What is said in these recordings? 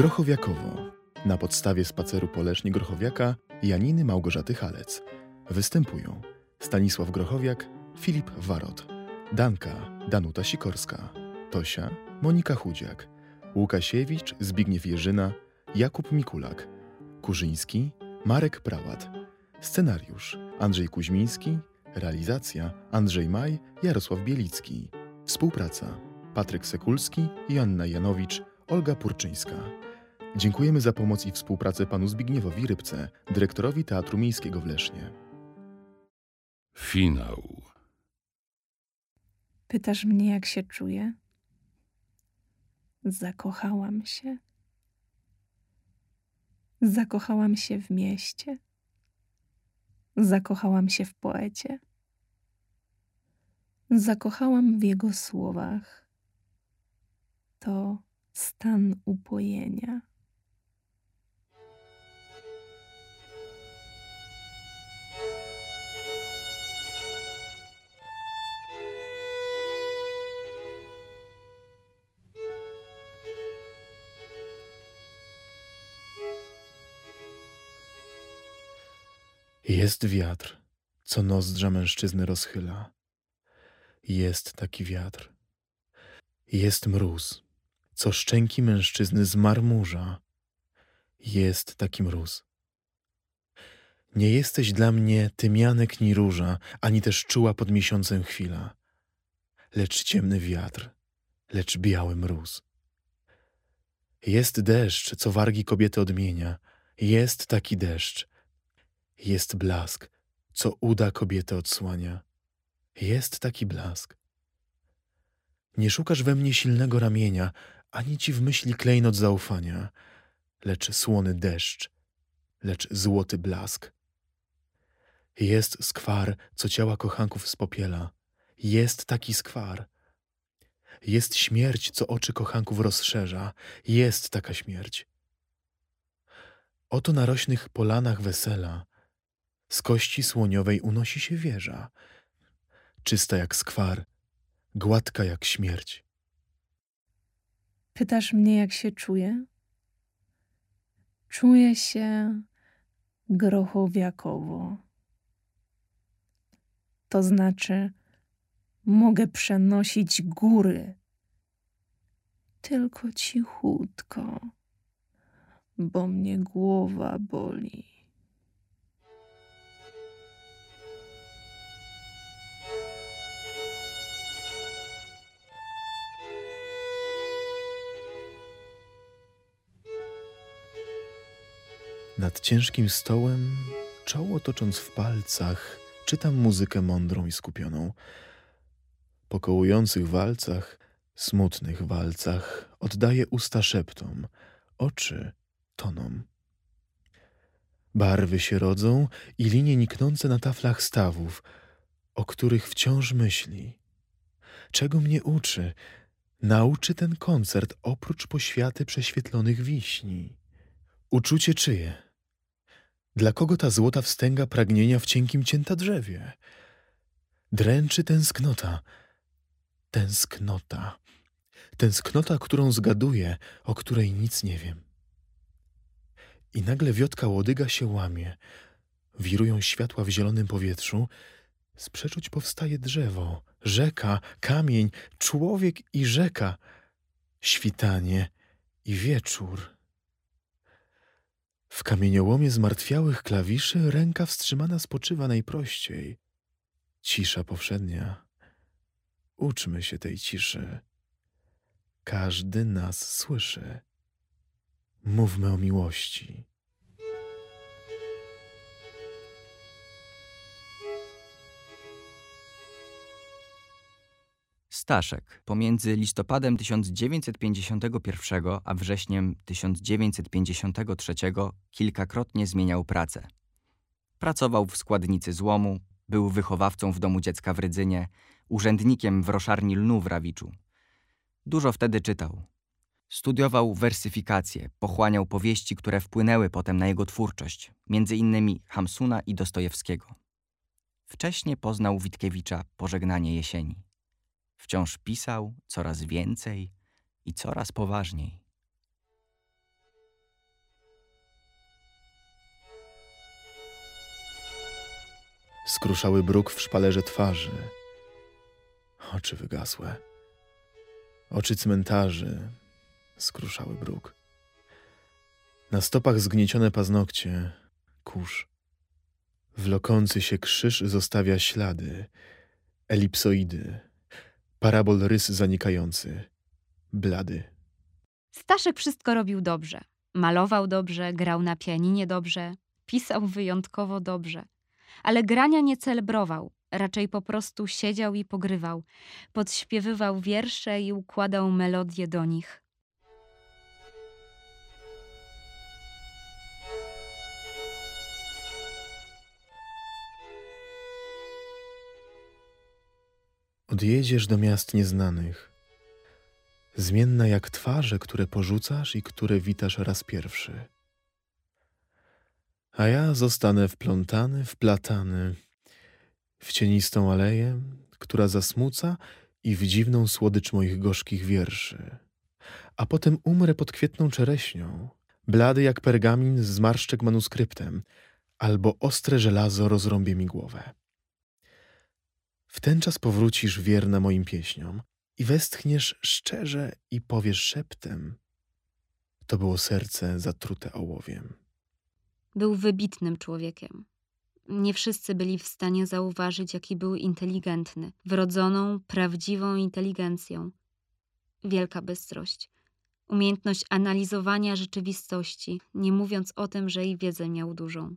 Grochowiakowo. Na podstawie spaceru po Grochowiaka Janiny Małgorzaty Halec. Występują Stanisław Grochowiak, Filip Warot, Danka, Danuta Sikorska, Tosia, Monika Chudziak, Łukasiewicz, Zbigniew Jerzyna, Jakub Mikulak, Kurzyński, Marek Prałat. Scenariusz Andrzej Kuźmiński, realizacja Andrzej Maj, Jarosław Bielicki. Współpraca Patryk Sekulski, Joanna Janowicz, Olga Purczyńska. Dziękujemy za pomoc i współpracę panu Zbigniewowi Rybce, dyrektorowi Teatru Miejskiego w Lesznie. Finał. Pytasz mnie, jak się czuję? Zakochałam się. Zakochałam się w mieście. Zakochałam się w poecie. Zakochałam w jego słowach. To stan upojenia. Jest wiatr, co nozdrza mężczyzny rozchyla. Jest taki wiatr. Jest mróz, co szczęki mężczyzny zmarmurza. Jest taki mróz. Nie jesteś dla mnie tymianek ni róża, ani też czuła pod miesiącem chwila, lecz ciemny wiatr, lecz biały mróz. Jest deszcz, co wargi kobiety odmienia, jest taki deszcz, jest blask, co uda kobietę odsłania. Jest taki blask. Nie szukasz we mnie silnego ramienia, ani ci w myśli klejnot zaufania, lecz słony deszcz, lecz złoty blask. Jest skwar, co ciała kochanków spopiela. Jest taki skwar. Jest śmierć, co oczy kochanków rozszerza. Jest taka śmierć. Oto na rośnych polanach wesela, z kości słoniowej unosi się wieża, czysta jak skwar, gładka jak śmierć. Pytasz mnie, jak się czuję? Czuję się grochowiakowo. To znaczy, mogę przenosić góry, tylko cichutko, bo mnie głowa boli. Nad ciężkim stołem, czoło tocząc w palcach, czytam muzykę mądrą i skupioną. Po kołujących walcach, smutnych walcach, oddaję usta szeptom, oczy toną. Barwy się rodzą i linie niknące na taflach stawów, o których wciąż myśli. Czego mnie uczy? Nauczy ten koncert oprócz poświaty prześwietlonych wiśni. Uczucie czyje? Dla kogo ta złota wstęga pragnienia w cienkim cięta drzewie? Dręczy tęsknota, tęsknota, tęsknota, którą zgaduję, o której nic nie wiem. I nagle wiotka łodyga się łamie, wirują światła w zielonym powietrzu, z przeczuć powstaje drzewo, rzeka, kamień, człowiek i rzeka, świtanie i wieczór. W kamieniołomie zmartwiałych klawiszy ręka wstrzymana spoczywa najprościej. Cisza powszednia. Uczmy się tej ciszy. Każdy nas słyszy. Mówmy o miłości. Staszek pomiędzy listopadem 1951 a wrześniem 1953 kilkakrotnie zmieniał pracę. Pracował w składnicy złomu, był wychowawcą w domu dziecka w Rydzynie, urzędnikiem w roszarni lnu w Rawiczu. Dużo wtedy czytał. Studiował wersyfikację, pochłaniał powieści, które wpłynęły potem na jego twórczość, między innymi Hamsuna i Dostojewskiego. Wcześniej poznał Witkiewicza Pożegnanie jesieni. Wciąż pisał coraz więcej i coraz poważniej. Skruszały bruk w szpalerze twarzy. Oczy wygasłe. Oczy cmentarzy skruszały bruk. Na stopach zgniecione paznokcie, kurz. Wlokący się krzyż zostawia ślady, elipsoidy, parabol rys zanikający, blady. Staszek wszystko robił dobrze. Malował dobrze, grał na pianinie dobrze, pisał wyjątkowo dobrze. Ale grania nie celebrował, raczej po prostu siedział i pogrywał. Podśpiewywał wiersze i układał melodie do nich. Odjedziesz do miast nieznanych, zmienna jak twarze, które porzucasz i które witasz raz pierwszy. A ja zostanę wplątany, wplatany w cienistą aleję, która zasmuca i w dziwną słodycz moich gorzkich wierszy. A potem umrę pod kwietną czereśnią, blady jak pergamin z zmarszczek manuskryptem, albo ostre żelazo rozrąbie mi głowę. W ten czas powrócisz wierna moim pieśniom i westchniesz szczerze i powiesz szeptem. To było serce zatrute ołowiem. Był wybitnym człowiekiem. Nie wszyscy byli w stanie zauważyć, jaki był inteligentny, wrodzoną, prawdziwą inteligencją. Wielka bystrość, umiejętność analizowania rzeczywistości, nie mówiąc o tym, że i wiedzę miał dużą.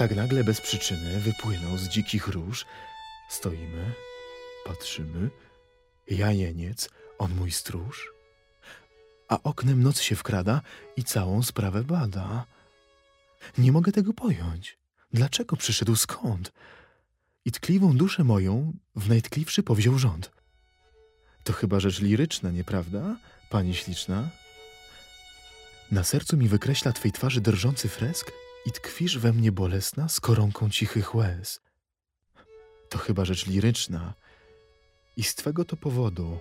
Tak nagle bez przyczyny wypłynął z dzikich róż. Stoimy, patrzymy. Ja jeniec, on mój stróż. A oknem noc się wkrada i całą sprawę bada. Nie mogę tego pojąć. Dlaczego przyszedł skąd? I tkliwą duszę moją w najtkliwszy powziął rząd. To chyba rzecz liryczna, nieprawda, pani śliczna? Na sercu mi wykreśla twej twarzy drżący fresk i tkwisz we mnie bolesna z koronką cichych łez. To chyba rzecz liryczna. I z twego to powodu,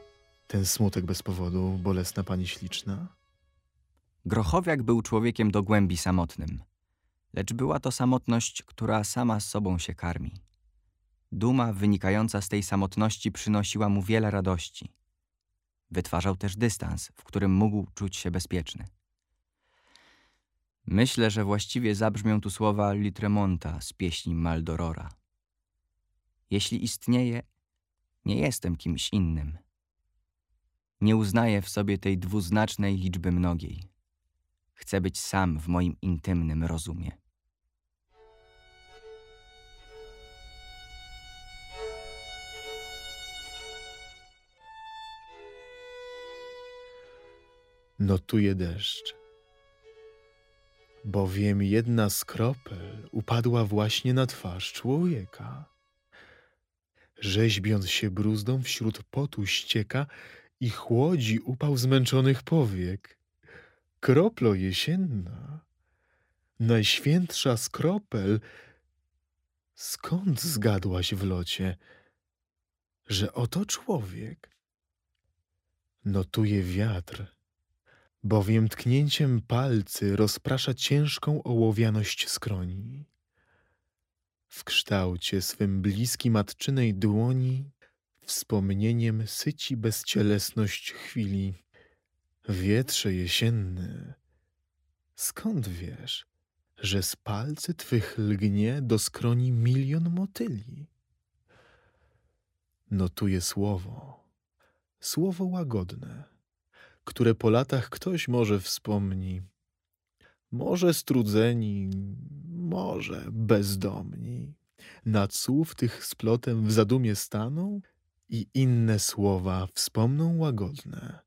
ten smutek bez powodu, bolesna pani śliczna? Grochowiak był człowiekiem do głębi samotnym, lecz była to samotność, która sama z sobą się karmi. Duma wynikająca z tej samotności przynosiła mu wiele radości. Wytwarzał też dystans, w którym mógł czuć się bezpieczny. Myślę, że właściwie zabrzmią tu słowa Litremonta z pieśni Maldorora. Jeśli istnieje, nie jestem kimś innym. Nie uznaję w sobie tej dwuznacznej liczby mnogiej. Chcę być sam w moim intymnym rozumie. Notuje deszcz. Bowiem jedna z kropel upadła właśnie na twarz człowieka. Rzeźbiąc się bruzdą wśród potu ścieka i chłodzi upał zmęczonych powiek. Kroplo jesienna, najświętsza z kropel, skąd zgadłaś w locie, że oto człowiek? Notuje wiatr, bowiem tknięciem palcy rozprasza ciężką ołowianość skroni. W kształcie swym bliski matczynej dłoni wspomnieniem syci bezcielesność chwili. Wietrze jesienny, skąd wiesz, że z palcy twych lgnie do skroni milion motyli? Notuje słowo, słowo łagodne, które po latach ktoś może wspomni. Może strudzeni, może bezdomni. Nad słów tych splotem w zadumie staną i inne słowa wspomną łagodne.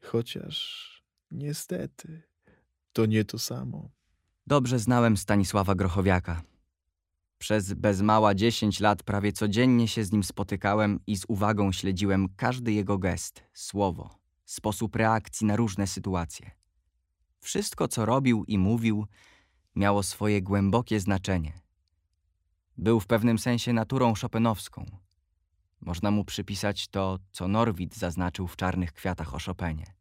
Chociaż niestety to nie to samo. Dobrze znałem Stanisława Grochowiaka. Przez bez mała dziesięć lat prawie codziennie się z nim spotykałem i z uwagą śledziłem każdy jego gest, słowo, sposób reakcji na różne sytuacje. Wszystko, co robił i mówił, miało swoje głębokie znaczenie. Był w pewnym sensie naturą chopinowską – można mu przypisać to, co Norwid zaznaczył w Czarnych Kwiatach o Chopinie.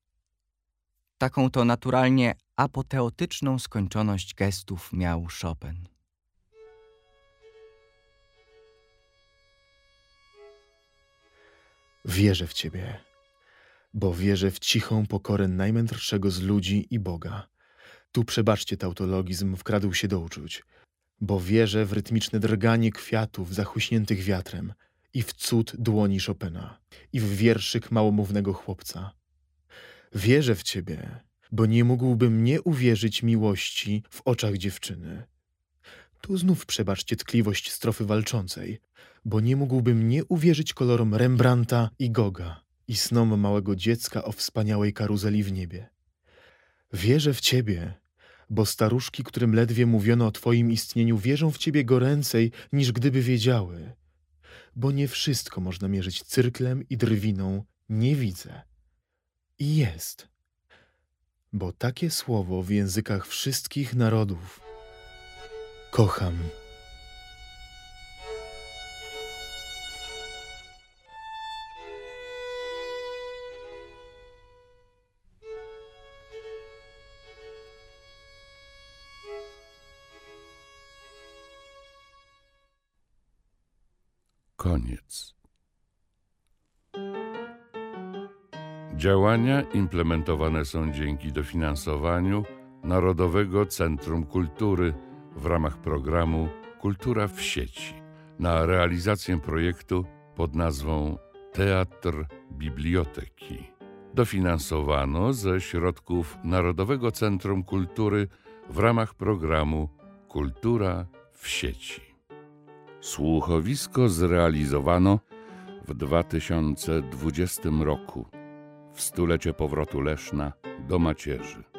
Taką to naturalnie apoteotyczną skończoność gestów miał Chopin. Wierzę w Ciebie, bo wierzę w cichą pokorę najmędrszego z ludzi i Boga. Tu przebaczcie tautologizm, wkradł się do uczuć, bo wierzę w rytmiczne drganie kwiatów zachuśniętych wiatrem i w cud dłoni Chopina i w wierszyk małomównego chłopca. Wierzę w Ciebie, bo nie mógłbym nie uwierzyć miłości w oczach dziewczyny. Tu znów przebaczcie tkliwość strofy walczącej, bo nie mógłbym nie uwierzyć kolorom Rembrandta i Goga i snom małego dziecka o wspaniałej karuzeli w niebie. Wierzę w Ciebie, bo staruszki, którym ledwie mówiono o Twoim istnieniu, wierzą w Ciebie goręcej, niż gdyby wiedziały. Bo nie wszystko można mierzyć cyrklem i drwiną, nie widzę. I jest. Bo takie słowo w językach wszystkich narodów kocham. Koniec. Działania implementowane są dzięki dofinansowaniu Narodowego Centrum Kultury w ramach programu Kultura w sieci na realizację projektu pod nazwą Teatr Biblioteki. Dofinansowano ze środków Narodowego Centrum Kultury w ramach programu Kultura w sieci. Słuchowisko zrealizowano w 2020 roku, w stulecie powrotu Leszna do macierzy.